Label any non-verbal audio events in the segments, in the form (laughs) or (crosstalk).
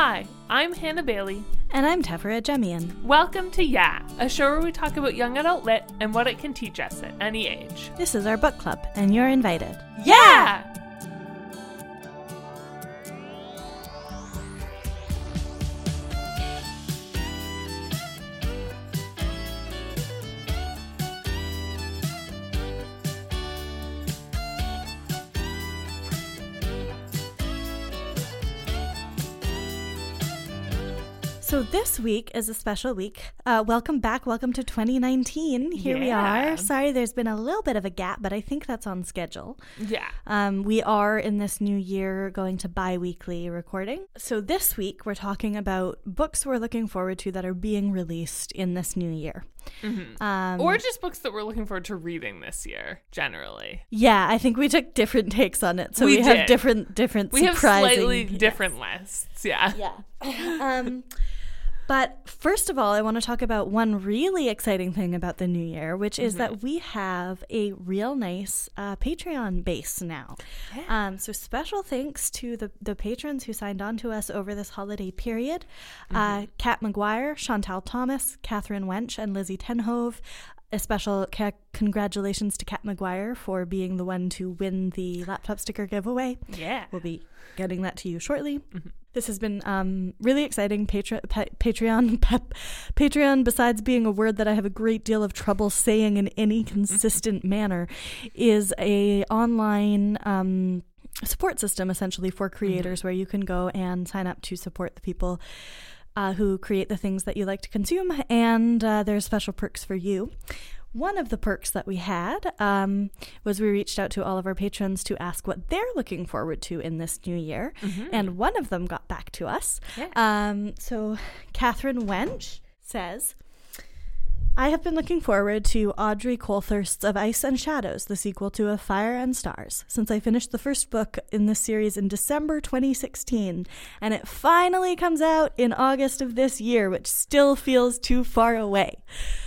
Hi, I'm Hannah Bailey. And I'm Tefera Jemian. Welcome to Yeah, a show where we talk about young adult lit and what it can teach us at any age. This is our book club, and you're invited. Yeah! This week is a special week. Uh, welcome back. Welcome to 2019. Here we are. Sorry, there's been a little bit of a gap, but I think that's on schedule. Yeah. Um, we are in this new year going to bi weekly recording. So this week we're talking about books we're looking forward to that are being released in this new year. Um, Or just books that we're looking forward to reading this year, generally. yeah, I think we took different takes on it. So We we, have different, different, We have slightly Yes. different lists. Yeah. Yeah. (laughs) um, but first of all, I want to talk about one really exciting thing about the new year, which is that we have a real nice uh, Patreon base now. Um, so special thanks to the, the patrons who signed on to us over this holiday period. Uh, Kat McGuire, Chantal Thomas, Catherine Wench, and Lizzie Tenhove. A special ca- congratulations to Kat McGuire for being the one to win the laptop sticker giveaway. Yeah. We'll be getting that to you shortly. This has been um, really exciting. Patre- pa- Patreon, (laughs) pep, Patreon. Besides being a word that I have a great deal of trouble saying in any consistent manner, is a online um, support system essentially for creators where you can go and sign up to support the people uh, who create the things that you like to consume, and uh, there's special perks for you. One of the perks that we had um, was we reached out to all of our patrons to ask what they're looking forward to in this new year, and one of them got back to us. Yeah. Um, so, Catherine Wench says, I have been looking forward to Audrey Colthurst's Of Ice and Shadows, the sequel to Of Fire and Stars, since I finished the first book in this series in December 2016, and it finally comes out in August of this year, which still feels too far away.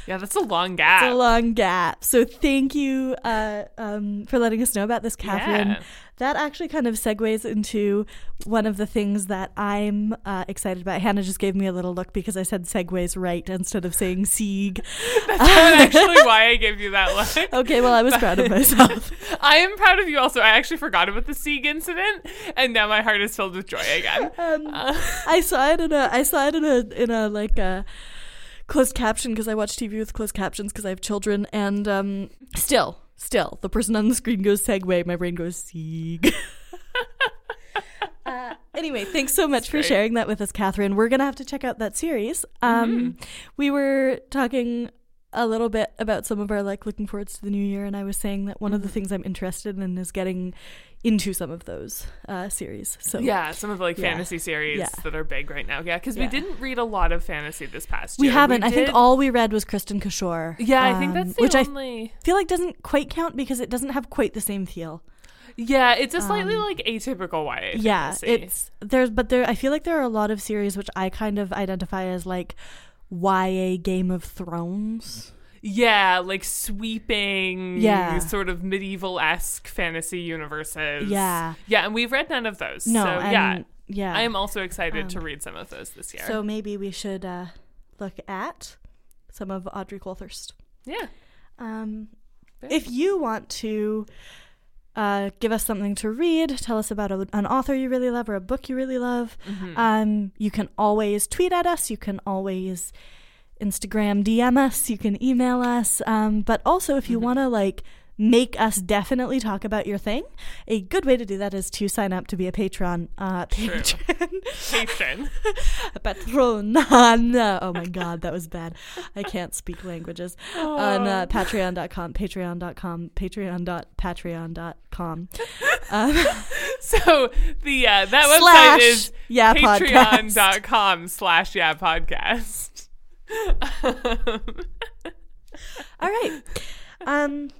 Yeah, that's a long gap. It's a long gap. So thank you uh, um, for letting us know about this, Catherine. Yeah. That actually kind of segues into one of the things that I'm uh, excited about. Hannah just gave me a little look because I said segues right instead of saying sieg. (laughs) That's (laughs) actually why I gave you that look. Okay, well, I was proud of myself. (laughs) I am proud of you also. I actually forgot about the Sieg incident, and now my heart is filled with joy again. Um, Uh, I saw it in a I saw it in a in a like a closed caption because I watch TV with closed captions because I have children and um still still the person on the screen goes segue my brain goes sieg. (laughs) Uh, anyway, thanks so much for sharing that with us, Catherine. We're gonna have to check out that series. Um, we were talking a little bit about some of our like looking forwards to the new year, and I was saying that one of the things I'm interested in is getting into some of those uh, series. So yeah, some of the like Yeah. fantasy series Yeah. that are big right now. Yeah, because we didn't read a lot of fantasy this past year. We year. haven't. I think all we read was Kristin Cashore. Yeah, I think um, that's the which I only. feel like doesn't quite count because it doesn't have quite the same feel. Yeah, it's a slightly like atypical YA. Um, Yeah, fantasy. it's there's but there. I feel like there are a lot of series which I kind of identify as like YA Game of Thrones. yeah, like sweeping, Yeah. sort of medieval esque fantasy universes. Yeah. yeah, and we've read none of those. No, so and, yeah, yeah. I am also excited Um, to read some of those this year. So maybe we should uh, look at some of Audrey Colthurst. yeah, Um, if you want to uh, give us something to read, tell us about a, an author you really love or a book you really love, Mm-hmm. um, you can always tweet at us. You can always Instagram DM us. You can email us. Um, but also, if you Mm-hmm. want to like make us definitely talk about your thing, a good way to do that is to sign up to be a patron. Uh, patron. patron. (laughs) patron. (laughs) oh my god, that was bad. I can't speak languages. On uh, patreon.com, patreon.com, patreon.patreon.com. (laughs) Um, So the uh, that website Slash is yeah patreon.com slash yeah podcast. All right. Um,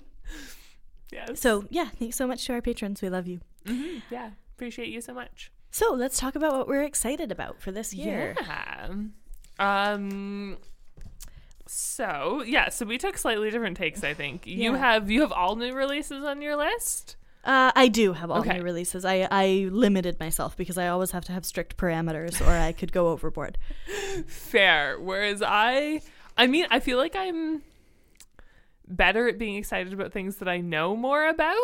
yes. so, yeah, thanks so much to our patrons. We love you. Mhm, yeah. Appreciate you so much. So, let's talk about what we're excited about for this year. Yeah. Um so yeah, so we took slightly different takes, I think. You Yeah. have you have all new releases on your list? Uh, I do have all Okay. new releases. I, I limited myself because I always have to have strict parameters or I could go overboard. (laughs) Fair. Whereas I, I mean, I feel like I'm better at being excited about things that I know more about.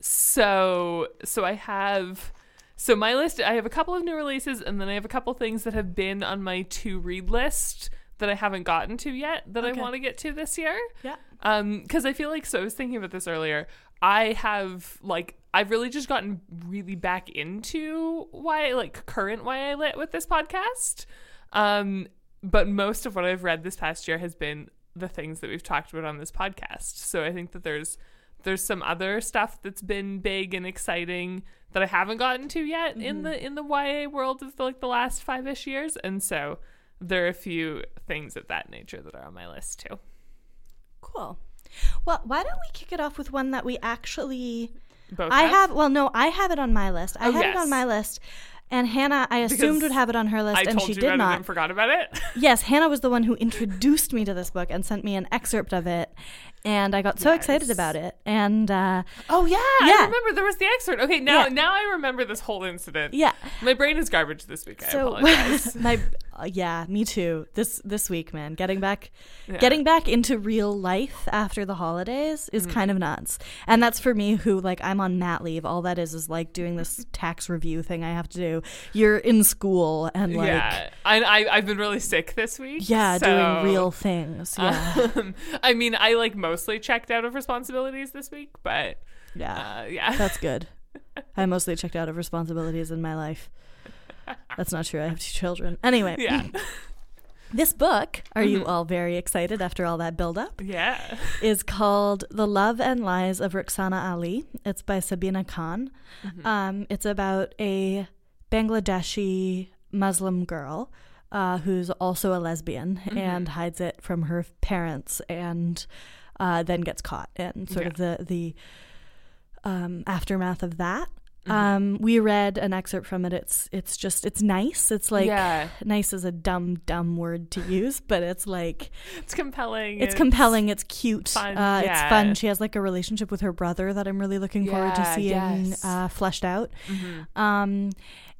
So, so I have, so my list, I have a couple of new releases and then I have a couple things that have been on my to read list that I haven't gotten to yet that Okay. I want to get to this year. Yeah. Um, because I feel like so I was thinking about this earlier. I have like I've really just gotten really back into why like current why I lit with this podcast. Um, but most of what I've read this past year has been the things that we've talked about on this podcast. So I think that there's there's some other stuff that's been big and exciting that I haven't gotten to yet in mm-hmm. the in the YA world of like the last five ish years, and so there are a few things of that nature that are on my list too. Cool. Well, why don't we kick it off with one that we actually Both I have well no, I have it on my list. I Oh, had it on my list. And Hannah, I assumed Because would have it on her list, I and she did not. and forgot about it. (laughs) Yes, Hannah was the one who introduced me to this book and sent me an excerpt of it, and I got so excited about it. And uh, Oh yeah, Yeah. I remember there was the excerpt. Okay, now Yeah. now I remember this whole incident. yeah, My brain is garbage this week. I so (laughs) apologize. (laughs) my uh, yeah, me too. This this week, man, getting back Yeah. getting back into real life after the holidays is Mm. kind of nuts. And that's for me who like I'm on mat leave. All that is is like doing this (laughs) tax review thing I have to do. You're in school and like yeah, I, I I've been really sick this week. yeah, so, doing real things. Yeah. Um, I mean, I like mostly checked out of responsibilities this week, but yeah. uh, yeah, That's good. (laughs) I mostly checked out of responsibilities in my life. That's not true. I have two children. Anyway, yeah, (laughs) (laughs) this book, are Mm-hmm. you all very excited after all that build up? yeah. Is called The Love and Lies of Rukhsana Ali. It's by Sabina Khan. Mm-hmm. Um, it's about a Bangladeshi Muslim girl uh, who's also a lesbian Mm-hmm. and hides it from her parents and uh, then gets caught and sort of the the um, aftermath of that. Mm-hmm. Um, we read an excerpt from it. It's it's just it's nice. It's like yeah, nice is a dumb dumb word to use, but it's like it's compelling. it's compelling. It's cute. fun, uh, It's fun. She has like a relationship with her brother that I'm really looking forward to seeing yes. uh, fleshed out. Mhm. Um,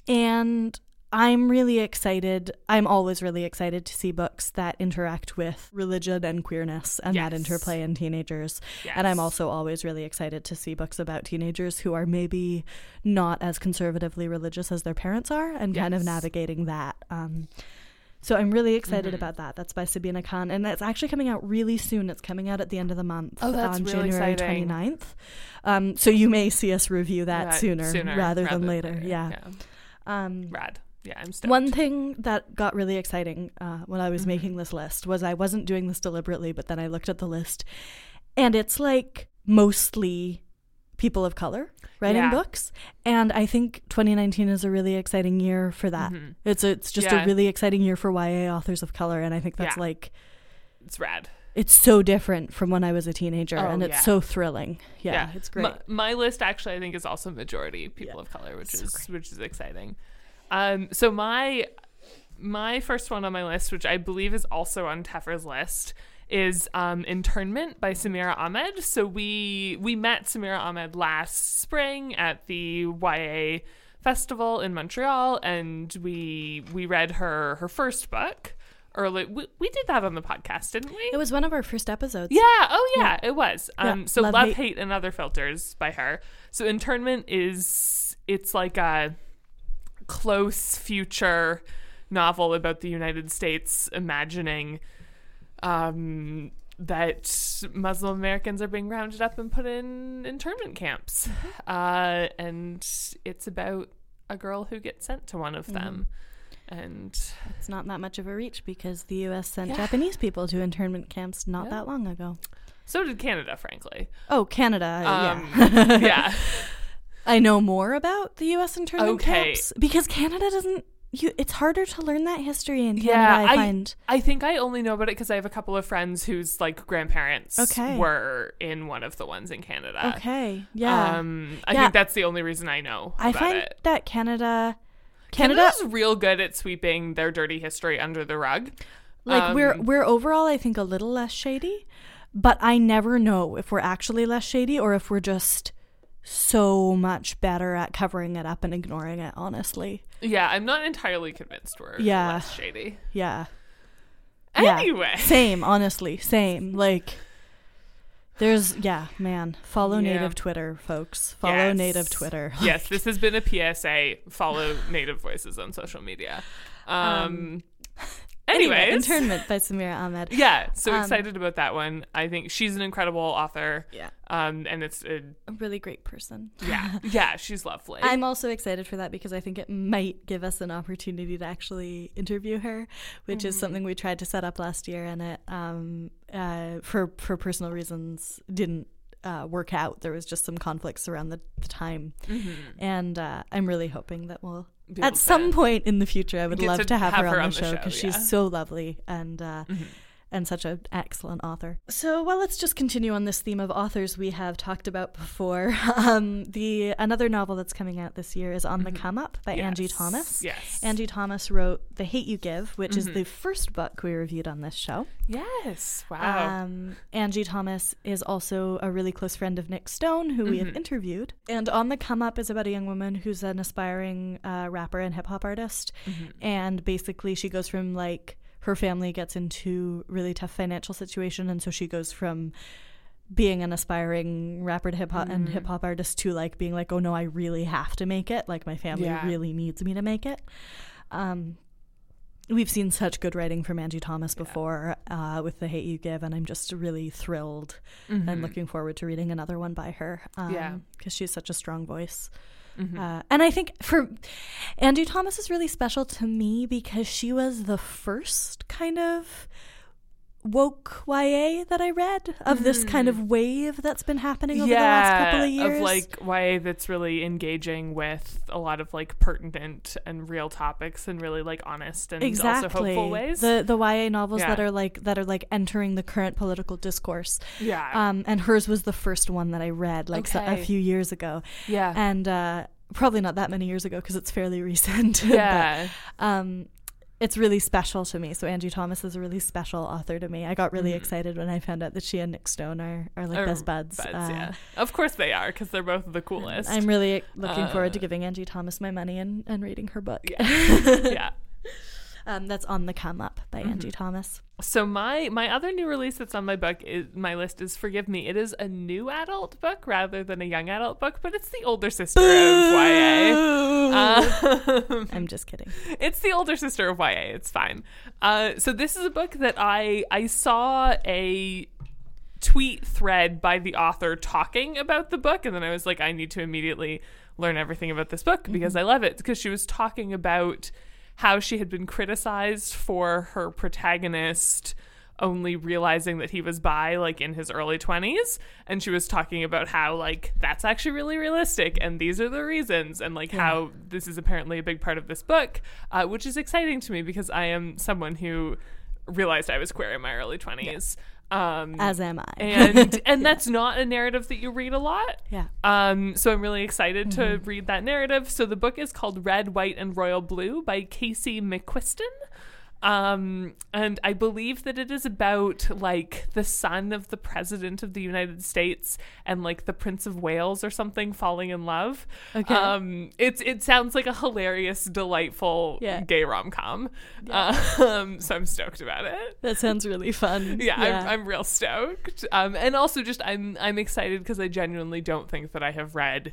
and I'm really excited. I'm always really excited to see books that interact with religion and queerness and that interplay in teenagers. And I'm also always really excited to see books about teenagers who are maybe not as conservatively religious as their parents are and kind of navigating that. Um, so I'm really excited Mm-hmm. about that. That's by Sabina Khan. And that's actually coming out really soon. It's coming out at the end of the month Oh, that's on really January exciting. 29th. Um, so you may see us review that That sooner, rather, than later. Yeah. yeah. Um, Rad. Yeah, I'm stoked. one thing that got really exciting uh, when I Mm-hmm. was making this list was I wasn't doing this deliberately, but then I looked at the list, and it's like mostly people of color writing Yeah. books, and I think 2019 is a really exciting year for that. Mhm. It's it's just Yeah. a really exciting year for YA authors of color, and I think that's Yeah. like It's rad. it's so different from when I was a teenager, Oh, and it's so thrilling. Yeah, it's great. My, my list actually, I think, is also majority people of color, which So is great. which is exciting. Um, so my my first one on my list, which I believe is also on Teffer's list, is um, Internment by Samira Ahmed. So we we met Samira Ahmed last spring at the YA festival in Montreal, and we we read her her first book. Early, we, we did that on the podcast, didn't we? it was one of our first episodes. Yeah. Oh, yeah. It was. Um. Yeah, So Love, love, Hate- hate. and other filters by her. So internment is it's like a close future novel about the United States imagining um that Muslim Americans are being rounded up and put in internment camps. Uh, and it's about a girl who gets sent to one of them. And It's not that much of a reach because the U.S. sent Yeah. Japanese people to internment camps not Yeah. that long ago. so did Canada, frankly. Oh, Canada. Um, yeah. yeah. (laughs) (laughs) I know more about the U.S. internment Okay. camps because Canada doesn't. You, it's harder to learn that history in Canada. Yeah, I, I- find. I think I only know about it because I have a couple of friends whose like grandparents Okay. were in one of the ones in Canada. Okay. Yeah. Um, I Yeah. think that's the only reason I know I find it. that Canada. Canada, Canada's real good at sweeping their dirty history under the rug. like we're um, we're overall, I think, a little less shady, but I never know if we're actually less shady or if we're just so much better at covering it up and ignoring it, honestly. Yeah, I'm not entirely convinced we're Yeah. less shady. Yeah. Yeah. Anyway. Same, honestly. Same. Like there's yeah, man. Follow Yeah. native Twitter, folks. Follow Yes. native Twitter. yes, this has been a PSA. Follow Native Voices on social media. (laughs) Um, Anyway, anyways, (laughs) Internment by Samira Ahmed. yeah, so Um, excited about that one. I think she's an incredible author. Yeah. Um, and it's a, A really great person. yeah, (laughs) yeah, she's lovely. I'm also excited for that because I think it might give us an opportunity to actually interview her, which is something we tried to set up last year, and it, um, uh, for for personal reasons, didn't uh, work out. There was just some conflicts around the, the time, and uh, I'm really hoping that we'll. At some point in the future, I would love to have, have her, her on the show because yeah. she's so lovely and uh, and such an excellent author. So, well, let's just continue on this theme of authors we have talked about before. (laughs) Um, the another novel that's coming out this year is On the Come Up by Angie Mm-hmm. Thomas. Yes. Angie Thomas wrote The Hate You Give, which is Mhm. the first book we reviewed on this show. Yes. Wow. Um, Angie Thomas is also a really close friend of Nic Stone, who we have Mhm. interviewed. And On the Come Up is about a young woman who's an aspiring uh, rapper and hip hop artist. Mm-hmm. And basically, she goes from like her family gets into really tough financial situation, and so she goes from being an aspiring rapper to hip hop and Mm. hip hop artist to like being like, oh no, I really have to make it. Like my family Yeah. really needs me to make it. Um, we've seen such good writing from Angie Thomas before uh, with The Hate You Give, and I'm just really thrilled and Mhm. looking forward to reading another one by her. Um, Yeah. because she's such a strong voice. Mhm. Uh, and I think for Andrew Thomas is really special to me because she was the first kind of woke YA that I read of this kind of wave that's been happening over the last couple of years. Of like YA that's really engaging with a lot of like pertinent and real topics and really like honest and exactly also hopeful ways. the the YA novels Yeah. that are like that are like entering the current political discourse. yeah. Um, and hers was the first one that I read like so- a few years ago, yeah. and uh, probably not that many years ago because it's fairly (laughs) recent. but, yeah. um, it's really special to me. So Angie Thomas is a really special author to me. I got really Mhm. excited when I found out that she and Nic Stone are, are like best buds. Buds, Uh, yeah. Of course they are because they're both the coolest. I'm really looking forward to Uh, giving Angie Thomas my money and, and reading her book. yeah. (laughs) yeah. Um, that's on the come up by Mm-hmm. Angie Thomas. So my my other new release that's on my book is my list is Forgive Me. It is a new adult book rather than a young adult book, but it's the older sister of YA. Um, I'm just kidding. (laughs) it's the older sister of YA. It's fine. Uh, so this is a book that I I saw a tweet thread by the author talking about the book, and then I was like, I need to immediately learn everything about this book because I love it. Because she was talking about how she had been criticized for her protagonist only realizing that he was bi like in his early 20s and she was talking about how like that's actually really realistic and these are the reasons and like how this is apparently a big part of this book uh, which is exciting to me because i am someone who realized i was queer in my early 20s um, As am I. and (laughs) and that's not a narrative that you read a lot yeah. um, so I'm really excited to Mm-hmm. read that narrative. So the book is called Red, White, and Royal Blue by Casey McQuiston. Um, and I believe that it is about like the son of the president of the United States and like the Prince of Wales or something falling in love. Okay. Um, it's it sounds like a hilarious, delightful Yeah. gay rom com. Yeah. Um, so I'm stoked about it That sounds really fun. (laughs) yeah, I'm, I'm real stoked. Um, and also just I'm I'm excited because I genuinely don't think that I have read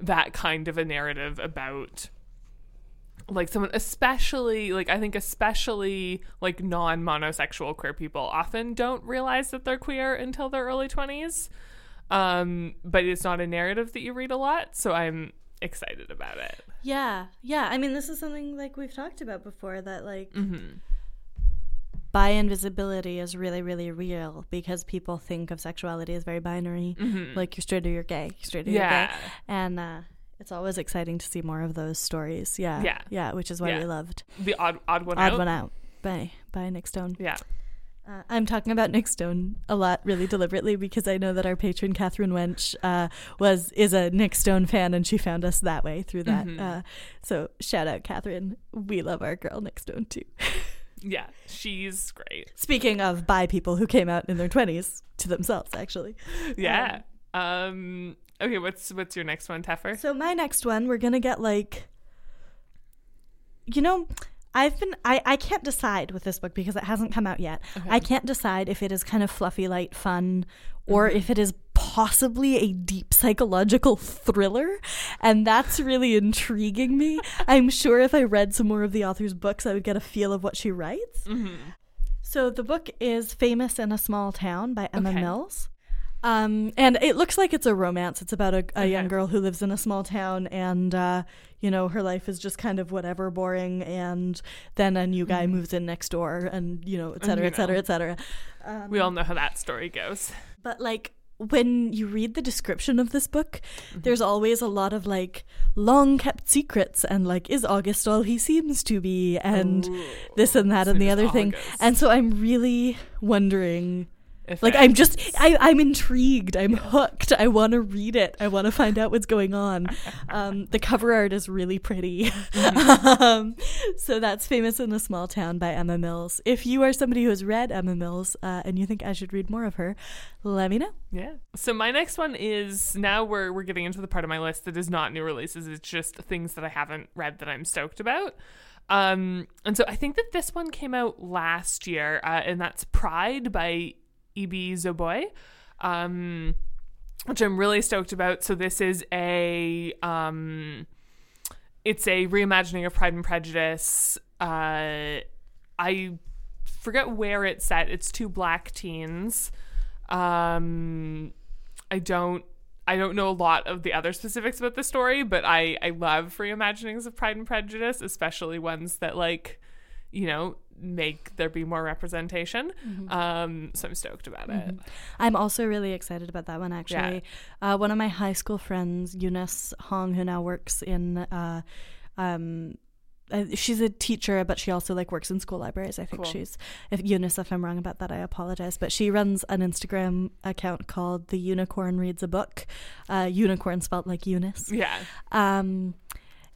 that kind of a narrative about like someone especially like I think especially like non-monosexual queer people often don't realize that they're queer until their early 20s. Um, but it's not a narrative that you read a lot, so I'm excited about it. Yeah, yeah. I mean, this is something like we've talked about before that like Mm-hmm. bi invisibility is really, really real because people think of sexuality as very binary. Like you're straight or you're gay, you're straight or you're Mm-hmm. Yeah. gay, and uh, it's always exciting to see more of those stories. Yeah, Yeah. yeah. Which is why Yeah. we loved The odd odd one Odd out. One Out by by Nic Stone. Yeah. Uh, I'm talking about Nic Stone a lot, really deliberately, because I know that our patron Catherine Wench uh, was is a Nic Stone fan, and she found us that way through that. Mhm. Uh, so shout out, Catherine. We love our girl Nic Stone too. (laughs) Yeah, she's great. Speaking of by people who came out in their twenties to themselves, actually. Yeah. Um. Okay. What's what's your next one, Teffer? So my next one, we're gonna get like, you know, I've been I I can't decide with this book because it hasn't come out yet. Okay. I can't decide if it is kind of fluffy, light, fun, or Mhm. if it is possibly a deep psychological thriller, and that's really intriguing me. (laughs) I'm sure if I read some more of the author's books, I would get a feel of what she writes. hmm So the book is Famous in a Small Town by Emma Okay. Mills. Um, and it looks like it's a romance. It's about a, a young girl who lives in a small town and, uh, you know, her life is just kind of whatever, boring. And then a new guy Mhm. moves in next door and, you know, et cetera, et cetera, et cetera. Um, We all know how that story goes. but like when you read the description of this book, Mm-hmm. there's always a lot of like long kept secrets and like, is August all he seems to be? And Ooh. this and that and the other thing. And so I'm really wondering If like I'm just I, I'm intrigued. I'm hooked. I want to read it. I want to find out what's going on. (laughs) Um, the cover art is really pretty. (laughs) um, so that's famous in a small town by Emma Mills. If you are somebody who has read Emma Mills uh, and you think I should read more of her, let me know. Yeah. So my next one is now we're we're getting into the part of my list that is not new releases. It's just things that I haven't read that I'm stoked about. Um, and so I think that this one came out last year, uh, and that's Pride by Ibi Zoboi, um, which I'm really stoked about. So this is a um, it's a reimagining of Pride and Prejudice. Uh, I forget where it's set. It's two black teens. Um, I don't. I don't know a lot of the other specifics about the story, but I I love reimaginings of Pride and Prejudice, especially ones that like, you know, make there be more representation. Um, so I'm stoked about it. I'm also really excited about that one actually. Uh, one of my high school friends, Eunice Hong, who now works in uh, um, uh, she's a teacher, but she also like works in school libraries. I think Cool. she's. If Eunice, if I'm wrong about that, I apologize. But she runs an Instagram account called "The Unicorn Reads a Book." Uh, unicorn spelled like Eunice. Yeah. Um,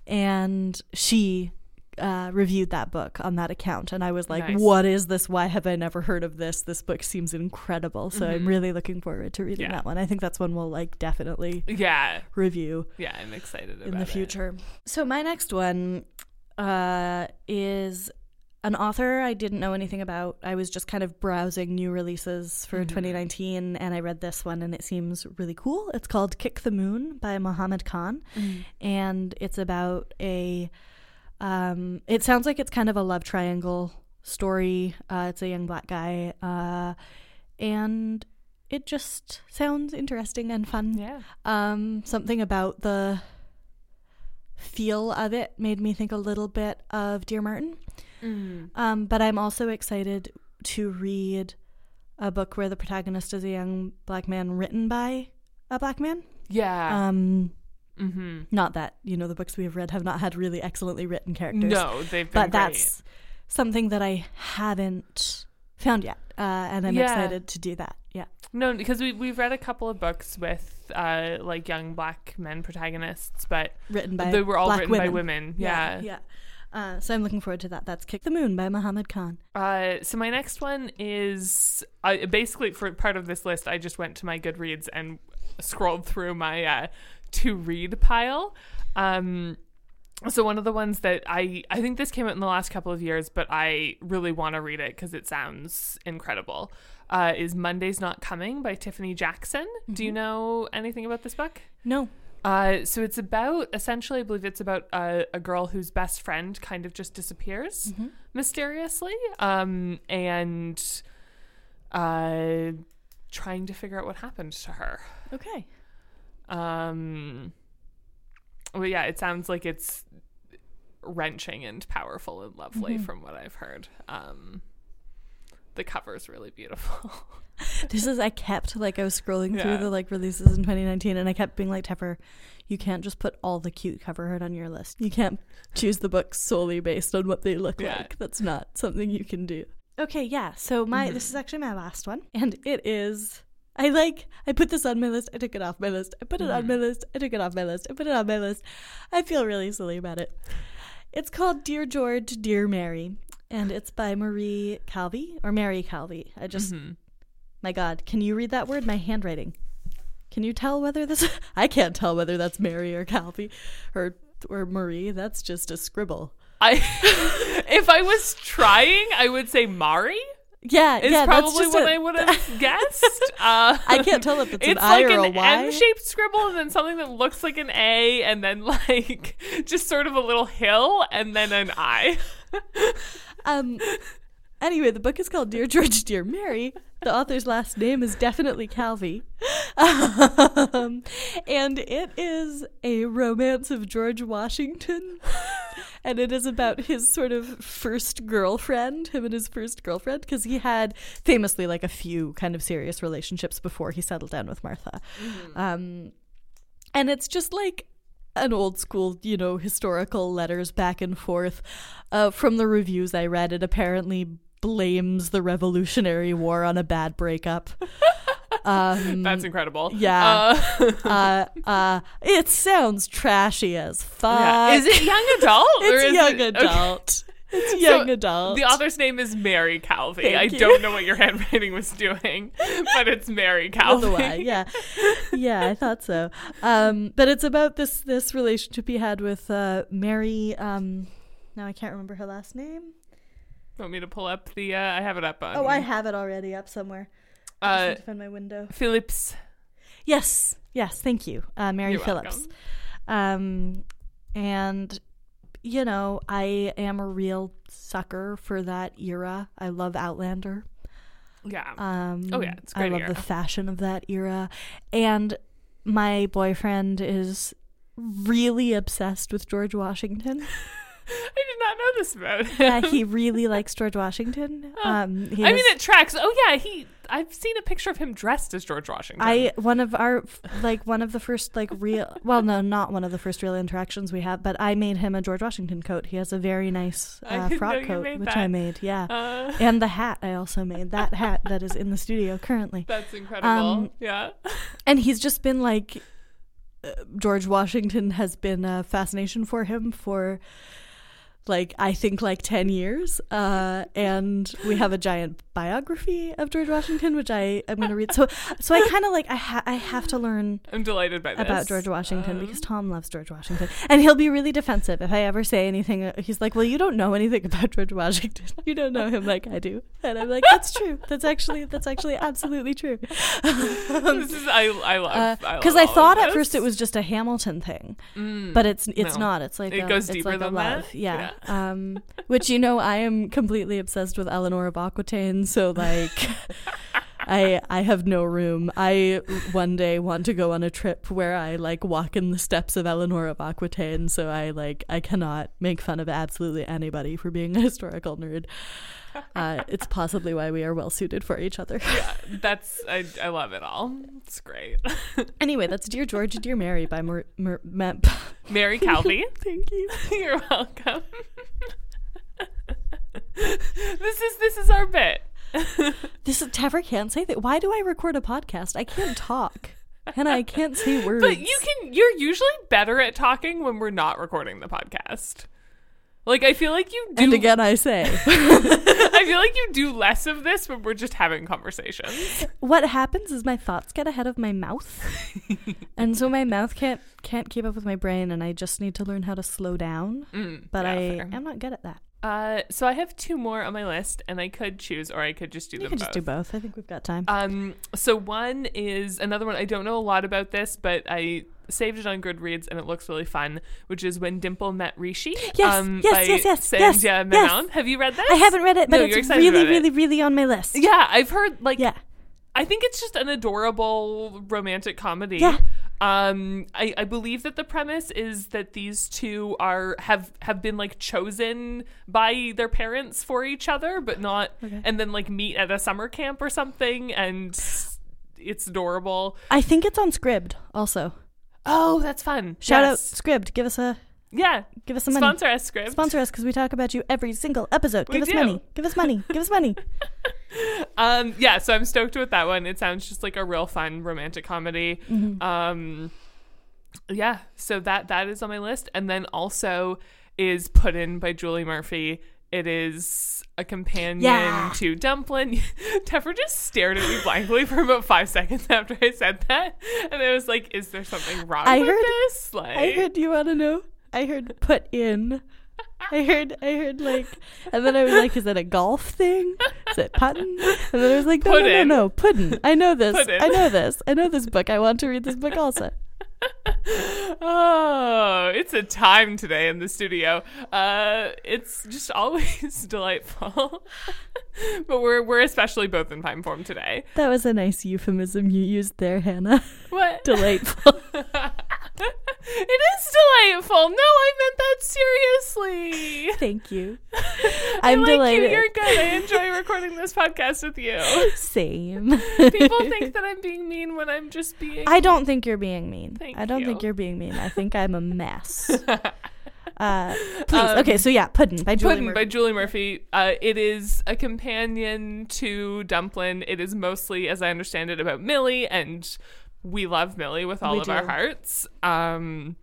and she uh, reviewed that book on that account, and I was like, Nice. "What is this? Why have I never heard of this? This book seems incredible." So I'm Mhm. really looking forward to reading Yeah. that one. I think that's one we'll like definitely Yeah. review Yeah. I'm excited about in the it. future. So my next one uh, is an author I didn't know anything about. I was just kind of browsing new releases for Mhm. 2019, and I read this one, and it seems really cool. It's called "Kick the Moon" by Muhammad Khan, Mm. and it's about a. Um, it sounds like it's kind of a love triangle story. Uh, it's a young black guy, uh, and it just sounds interesting and fun. Yeah. Um, something about the feel of it made me think a little bit of Dear Martin. Mm. Um, but I'm also excited to read a book where the protagonist is a young black man written by a black man. Yeah. Um, mm-hmm. not that you know the books we have read have not had really excellently written characters. No, they've been but great. that's something that I haven't found yet, uh, and I'm Yeah. excited to do that. Yeah. No, because we we've read a couple of books with uh like young black men protagonists, but written by they were all written women. by women. Yeah. yeah. Uh, so I'm looking forward to that. That's "Kick the Moon" by Muhammad Khan. Uh, so my next one is I basically for part of this list. I just went to my Goodreads and scrolled through my uh, to read pile. Um, so one of the ones that I I think this came out in the last couple of years, but I really want to read it because it sounds incredible. Uh, is Monday's Not Coming by Tiffany Jackson. Do you Mm-hmm. know anything about this book? No. Uh, so it's about essentially, I believe it's about a, a girl whose best friend kind of just disappears Mm-hmm. mysteriously, um, and uh, trying to figure out what happened to her. Okay. Um, but yeah, it sounds like it's wrenching and powerful and lovely Mhm. from what I've heard. Um, the cover is really beautiful. (laughs) This is I kept like I was scrolling Yeah. through the like releases in 2019, and I kept being like, Teffer, you can't just put all the cute cover art on your list. You can't choose the books solely based on what they look Yeah. like. That's not something you can do. Okay, yeah. So my Mhm. this is actually my last one, and it is. I like I put this on my list. I took it off my list. I put it on my list. I took it off my list. I put it on my list. I feel really silly about it. It's called Dear George, Dear Mary, and it's by Marie Calvi or Mary Calvi. I just Mhm. my God, can you read that word? My handwriting. Can you tell whether this? (laughs) I can't tell whether that's Mary or Calvi, or or Marie. That's just a scribble. I (laughs) if I was trying, I would say Mari. Yeah, Is yeah. probably what a- I would have (laughs) guessed. Uh, I can't tell if it's, an It's I like or a an Y. M-shaped scribble, and then something that looks like an A, and then (laughs) like just sort of a little hill, and then an I. (laughs) Um. Anyway, the book is called Dear George, Dear Mary. The author's last name is definitely Calvi. Um, and it is a romance of George Washington. And it is about his sort of first girlfriend, him and his first girlfriend, because he had famously like a few kind of serious relationships before he settled down with Martha. Um, and it's just like an old school, you know, historical letters back and forth. Uh, from the reviews I read, it apparently blames the Revolutionary War on a bad breakup. (laughs) Um, That's incredible. yeah. Uh, uh, (laughs) uh, it sounds trashy as fuck. yeah. Is it young adult? or It's is young it- adult. It's So, young adult. The author's name is Mary Calvi. Thank I you. don't know what your handwriting was doing, (laughs) but it's Mary Calvi. With a Y, yeah, yeah, I thought so. Um, but it's about this this relationship he had with uh, Mary. Um, now I can't remember her last name. Want me to pull up the? Uh, I have it up on. Oh, I have it already up somewhere. I Uh, find my window. Philipse. Yes, yes, thank you, uh, Mary You're Philipse. Um, and you know, I am a real sucker for that era. I love Outlander. Yeah. Um, Oh, yeah, it's a I great love era. the fashion of that era, and my boyfriend is really obsessed with George Washington. (laughs) (laughs) I did not know this about him. yeah, he really (laughs) likes George Washington. Um, he I mean, it tracks. Oh yeah, he. I've seen a picture of him dressed as George Washington. I one of our like one of the first like real well no not one of the first real interactions we have but I made him a George Washington coat. He has a very nice (laughs) uh, frock coat which that. I made. Yeah. Uh, and the hat I also made. That hat that is in the studio currently. that's incredible. Um, yeah. And he's just been like uh, George Washington has been a fascination for him for like I think like 10 years uh and we have a giant biography of George Washington which I I'm going to read so so I kind of like I ha- I have to learn I'm delighted by this. about George Washington Um, because Tom loves George Washington and he'll be really defensive if I ever say anything uh, he's like well you don't know anything about George Washington (laughs) you don't know him like I do and I'm like that's true that's actually that's actually absolutely true this is I. I love. because I, I, thought at first it was just a Hamilton thing, Mm. but it's it's No. not. It's like It a, goes it's deeper like than love. that? Yeah. Um, which you know, I am completely obsessed with Eleanor of Aquitaine. So like, I I have no room. I one day want to go on a trip where I like walk in the steps of Eleanor of Aquitaine. So I like I cannot make fun of absolutely anybody for being a historical nerd. Uh, it's possibly why we are well suited for each other. yeah, that's I. I love it all. It's great. (laughs) anyway, that's Dear George, Dear Mary by Mer- Mer- Ma- Mary Calvi. (laughs) Thank you. You're welcome. (laughs) this is this is our bit. (laughs) This is Tevra can't say that. Why do I record a podcast? I can't talk. And I can't say words. (laughs) But you can. You're usually better at talking when we're not recording the podcast. Like I feel like you do. And again, I say, (laughs) I feel like you do less of this when we're just having conversations. what happens is my thoughts get ahead of my mouth, and so my mouth can't can't keep up with my brain, and I just need to learn how to slow down. Mm, But yeah, I fair. am not good at that. Uh, so I have two more on my list, and I could choose, or I could just do You them can both. just do both. I think we've got time. Um, so one is another one. I don't know a lot about this, but I saved it on Goodreads, and it looks really fun. Which is when Dimple met Rishi. Yes, um, yes, by yes, yes, Sandhya yes, Menon. yes. Have you read this? I haven't read it, but No, it's really, it. really, really on my list. Yeah, I've heard like. Yeah. I think it's just an adorable romantic comedy. Yeah. Um, I, I believe that the premise is that these two are have have been like chosen by their parents for each other, but not, Okay. and then like meet at a summer camp or something, and it's adorable. I think it's on Scribd also. Oh, that's fun! Shout Yes. out Scribd. Give us a yeah. give us some money. Sponsor us, Scribd. Sponsor us because we talk about you every single episode. We Give us do. money. Give us money. Give us money. (laughs) (laughs) Um, yeah, so I'm stoked with that one. It sounds just like a real fun romantic comedy. Mm-hmm. Um, yeah, so that that is on my list, and then also is put in by Julie Murphy it is a companion Yeah. to Dumplin. (laughs) Tefra just stared at me blankly for about five seconds after I said that, and I was like, "Is there something wrong I with heard- this?" Like, I heard. You want to know? I heard put in. I heard. I heard like, and then I was like, "Is it a golf thing? Is it puttin?" And then I was like, "No, no, no, no, puddin. I know this. I know this. I know this book. I want to read this book also." (laughs) oh, it's a time today in the studio. Uh, it's just always (laughs) delightful, (laughs) but we're we're especially both in time form today. That was a nice euphemism you used there, Hannah. What? Delightful. It is delightful. No, I meant that seriously. Thank you. (laughs) I'm like delighted. you. You're good. I enjoy recording this podcast with you. Same. People think that I'm being mean when I'm just being. I don't think you're being mean. Thank I don't think you. you're being mean. I think I'm a mess. (laughs) Uh, please. Um, okay, so yeah, Puddin' by Julie Puddin' Murphy. by Julie Murphy. Uh, it is a companion to Dumplin. It is mostly, as I understand it, about Millie, and we love Millie with all We of our hearts. Um,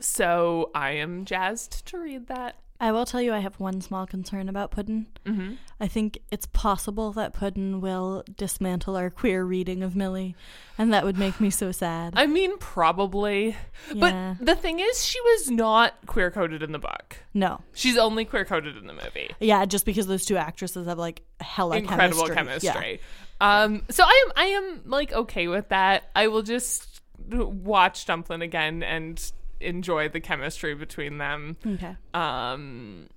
so I am jazzed to read that. I will tell you, I have one small concern about Puddin'. Mm-hmm. I think it's possible that Puddin' will dismantle our queer reading of Millie, and that would make me so (sighs) sad. I mean, probably. Yeah. But the thing is, she was not queer coded in the book. no. She's only queer coded in the movie. Yeah, just because those two actresses have like hella Incredible chemistry. chemistry. Um, so I am, I am like okay with that. I will just watch Dumplin again and enjoy the chemistry between them. Okay. Um,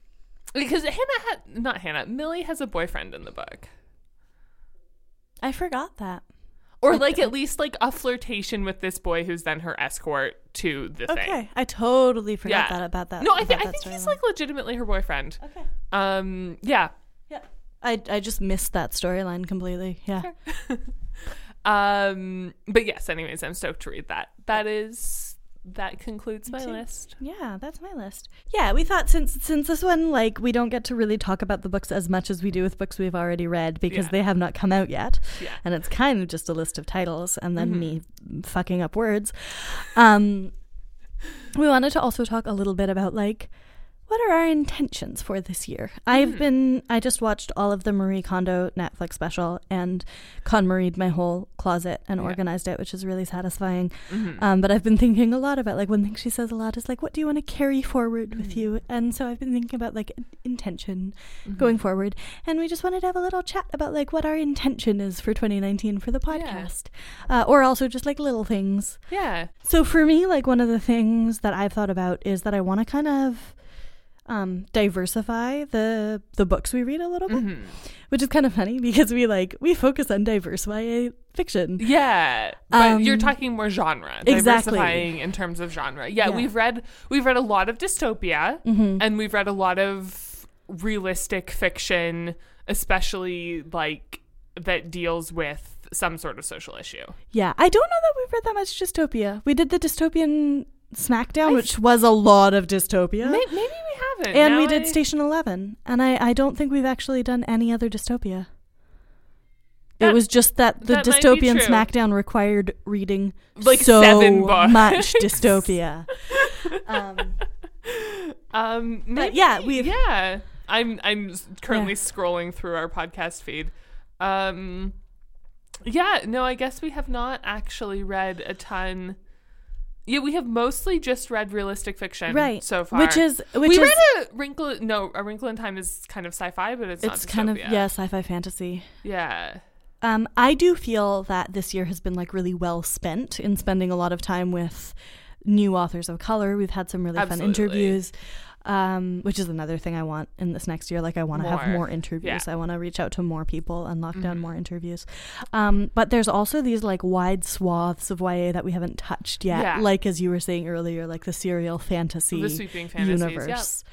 because Hannah had not Hannah, Millie has a boyfriend in the book, I forgot that. or like at least like a flirtation with this boy who's then her escort to the thing. Okay, I totally forgot Yeah. that about that. No, I think I think he's like legitimately her boyfriend. okay. Um, yeah. Yeah. I I just missed that storyline completely. Yeah. (laughs) Um, but yes. Anyways, I'm stoked to read that. That is that concludes my list. Yeah, that's my list. Yeah, we thought since since this one like we don't get to really talk about the books as much as we do with books we've already read because Yeah. they have not come out yet. Yeah. And it's kind of just a list of titles and then Mhm. me fucking up words. Um we wanted to also talk a little bit about like what are our intentions for this year? I've Hmm. been I just watched all of the Marie Kondo Netflix special and KonMaried my whole closet and Yeah. organized it, which is really satisfying. Mhm. Um, but I've been thinking a lot about like one thing she says a lot is like, what do you want to carry forward with Mm. you? And so I've been thinking about like intention Mhm. going forward, and we just wanted to have a little chat about like what our intention is for 2019 for the Yeah. podcast, uh, or also just like little things. Yeah. So for me, like one of the things that I've thought about is that I want to kind of um, diversify the the books we read a little bit, Mhm. which is kind of funny because we like we focus on diverse YA fiction. Yeah, but Um, you're talking more genre, exactly. diversifying in terms of genre. Yeah, Yeah. we've read we've read a lot of dystopia, Mm-hmm. and we've read a lot of realistic fiction, especially like that deals with some sort of social issue. Yeah, I don't know that we've read that much dystopia. We did the dystopian Smackdown, I which was a lot of dystopia. May- Maybe, haven't, and Now we did I- Station 11. And I, I don't think we've actually done any other dystopia. That- it was just that the that dystopian. Smackdown required reading Like so much dystopia. (laughs) um, Um, maybe, yeah, we've- yeah. I'm I'm currently Yeah. scrolling through our podcast feed. Um, yeah, no, I guess we have not actually read a ton. Yeah, we have mostly just read realistic fiction, right. So far, Which is, which we is, read a wrinkle. No, a wrinkle in time is kind of sci-fi, but it's, not it's kind of, yeah, sci fi fantasy. yeah, Um, I do feel that this year has been like really well spent in spending a lot of time with new authors of color. We've had some really fun interviews, um, which is another thing I want in this next year. Like I want to have More. interviews. Yeah. I want to reach out to more people and lock down Mhm. more interviews. Um, but there's also these like wide swaths of YA that we haven't touched yet. Yeah. Like as you were saying earlier, like the serial fantasy the sweeping fantasies. universe.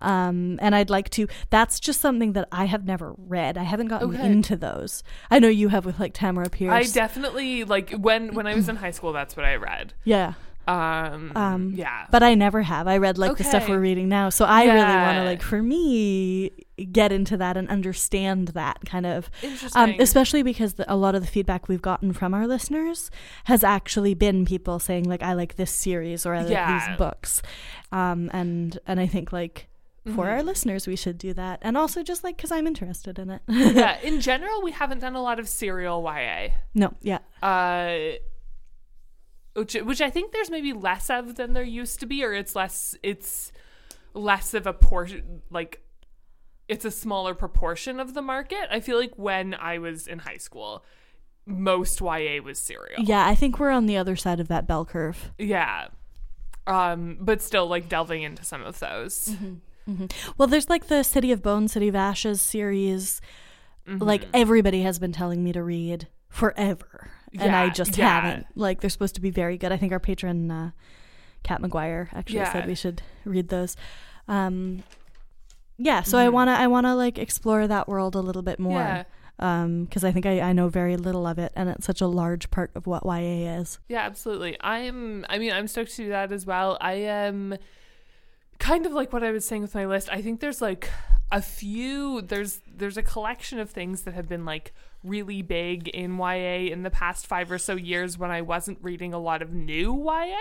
Um, and I'd like to. That's just something that I have never read. I haven't gotten Okay. into those. I know you have with like Tamora Pierce. I definitely like when when I was (clears throat) in high school. That's what I read. yeah, Um, Um, yeah, but I never have. I read like the stuff we're reading now, so I really want to like for me get into that and understand that kind of interesting. um, especially because the, a lot of the feedback we've gotten from our listeners has actually been people saying like I like this series or I like Yeah. these books, um, and and I think like for Mhm. our listeners, we should do that. And also just like because I'm interested in it. yeah, (laughs) in general, we haven't done a lot of serial YA. no, yeah. uh which which I think there's maybe less of than there used to be or it's less it's less of a portion like it's a smaller proportion of the market. I feel like when I was in high school, most YA was serial. Yeah, I think we're on the other side of that bell curve. Yeah. Um but still like delving into some of those. Well, there's like the City of Bones, City of Ashes series. Like Mm-hmm. everybody has been telling me to read forever, and I just yeah. haven't. Like they're supposed to be very good. I think our patron uh, Kat McGuire actually Yeah. said we should read those. Um, yeah, so I wanna I wanna like explore that world a little bit more. Yeah. Um, because I think I, I know very little of it, and it's such a large part of what YA is. Yeah, absolutely. I'm I mean, I'm stoked to do that as well. I am kind of like what I was saying with my list. I think there's like a few there's there's a collection of things that have been like really big in YA in the past 5 or so years when I wasn't reading a lot of new YA.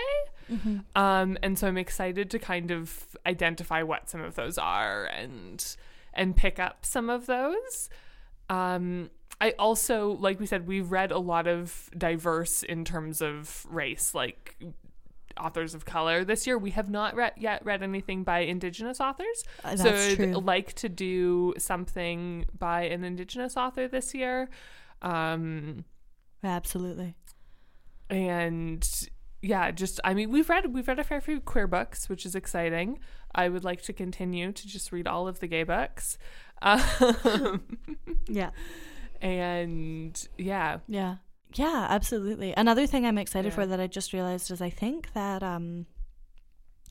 Um and so I'm excited to kind of identify what some of those are and and pick up some of those. Um, I also, like we said, we've read a lot of diverse in terms of race, like authors of color this year. We have not re- yet read anything by Indigenous authors. Uh, so I'd true. like to do something by an Indigenous author this year. Um, Absolutely. and yeah, just I mean, we've read we've read a fair few queer books, which is exciting. I would like to continue to just read all of the gay books. (laughs) Um, Yeah. and yeah, Yeah. Yeah, absolutely. Another thing I'm excited Yeah. for that I just realized is I think that um,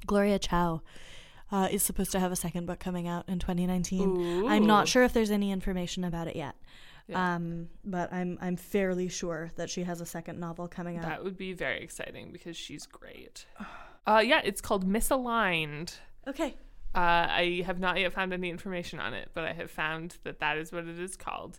Gloria Chao uh, is supposed to have a second book coming out in 2019. I'm not sure if there's any information about it yet. Yeah. Um, but I'm I'm fairly sure that she has a second novel coming out. That would be very exciting because she's great. (sighs) Uh, yeah, it's called Misaligned. Okay. Uh, I have not yet found any information on it, but I have found that that is what it is called.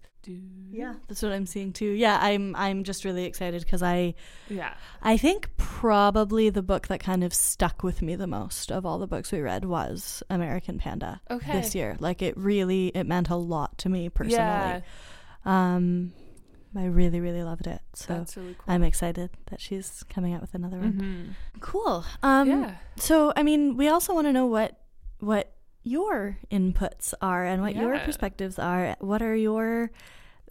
Yeah, that's what I'm seeing too. Yeah, I'm I'm just really excited because I yeah, I think probably the book that kind of stuck with me the most of all the books we read was American Panda Okay. this year. Like it really it meant a lot to me personally. yeah. Um I really really loved it. So really cool. I'm excited that she's coming out with another one. Mhm. Cool. Um yeah, so I mean, we also want to know what what your inputs are and what your perspectives are. What are your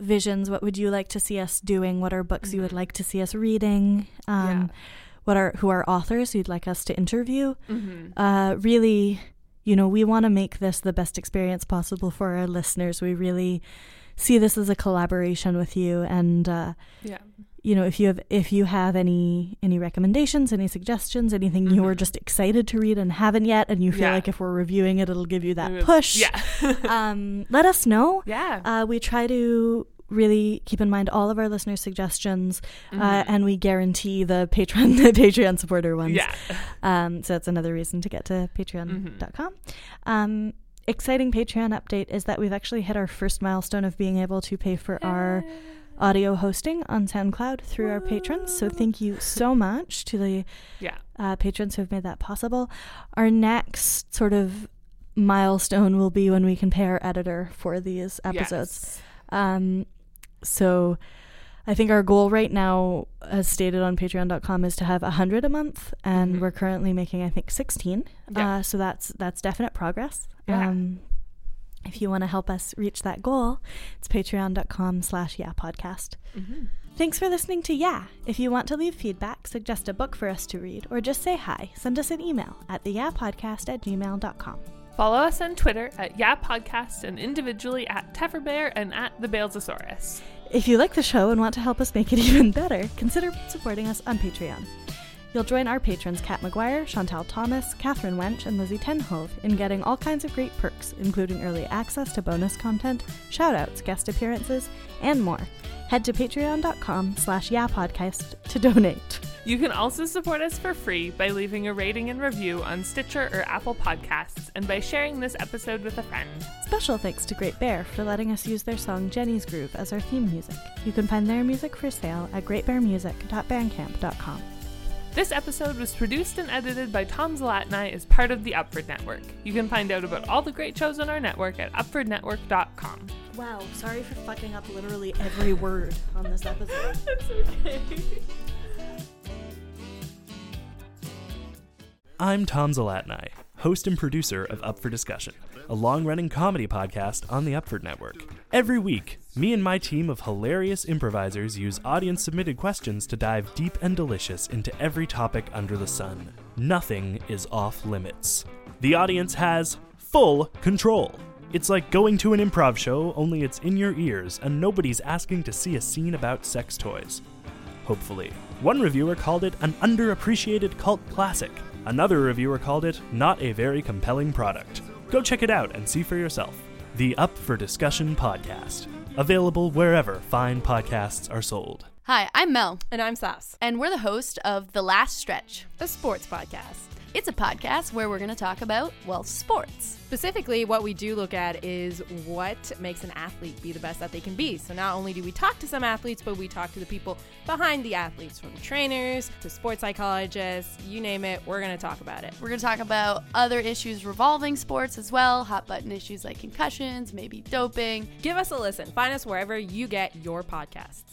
visions? What would you like to see us doing? What are books you would Mhm. like to see us reading? Um, Yeah. What are who are authors you'd like us to interview? Mhm. Uh, really, you know, we want to make this the best experience possible for our listeners. We really see this as a collaboration with you, and uh, yeah, you know if you have if you have any any recommendations any suggestions anything you're Mhm. just excited to read and haven't yet and you feel Yeah. like if we're reviewing it it'll give you that Uh, push Yeah, (laughs) um let us know yeah. uh we try to really keep in mind all of our listeners suggestions uh, Mhm. and we guarantee the patreon (laughs) the patreon supporter ones yeah, um so that's another reason to get to patreon.com um exciting patreon update is that we've actually hit our first milestone of being able to pay for our audio hosting on SoundCloud through our patrons. So thank you so much to the yeah, uh, patrons who have made that possible. Our next sort of milestone will be when we can pay our editor for these episodes. Yes. Um, so I think our goal right now, as stated on patreon.com, is to have 100 a month, and Mhm. we're currently making, I think, 16. Yeah. Uh, so that's that's definite progress. Yeah. Um, if you want to help us reach that goal, it's patreon.com slash yeah podcast. Mhm. Thanks for listening to Yeah. If you want to leave feedback, suggest a book for us to read, or just say hi, send us an email at theyapodcast at gmail.com. Follow us on Twitter at Yeah Podcast and individually at Tefferbear and at the Balesosaurus. If you like the show and want to help us make it (laughs) even better, consider supporting us on Patreon. You'll join our patrons Kat McGuire, Chantal Thomas, Catherine Wench, and Lizzie Tenhove in getting all kinds of great perks, including early access to bonus content, shoutouts, guest appearances, and more. Head to patreon.com slash yapodcast to donate. You can also support us for free by leaving a rating and review on Stitcher or Apple Podcasts and by sharing this episode with a friend. Special thanks to Great Bear for letting us use their song Jenny's Groove as our theme music. You can find their music for sale at greatbearmusic.bandcamp.com. This episode was produced and edited by Tom Zalatni as part of the Upford Network. You can find out about all the great shows on our network at upfordnetwork.com. Wow, sorry for fucking up literally every word on this episode. (laughs) That's okay. I'm Tom Zalatni, host and producer of Up for Discussion, a long running comedy podcast on the Upford Network. Every week, me and my team of hilarious improvisers use audience submitted questions to dive deep and delicious into every topic under the sun. Nothing is off limits. The audience has full control. It's like going to an improv show, only it's in your ears, and nobody's asking to see a scene about sex toys. Hopefully. One reviewer called it an underappreciated cult classic. Another reviewer called it not a very compelling product. Go check it out and see for yourself. The Up for Discussion podcast. Available wherever fine podcasts are sold. Hi, I'm Mel, And I'm Sass, and we're the host of The Last Stretch. a sports podcast. It's a podcast where we're going to talk about, well, sports. Specifically, what we do look at is what makes an athlete be the best that they can be. So, not only do we talk to some athletes, but we talk to the people behind the athletes from trainers to sports psychologists, you name it, we're going to talk about it. We're going to talk about other issues revolving sports as well, hot button issues like concussions, maybe doping. Give us a listen. Find us wherever you get your podcasts.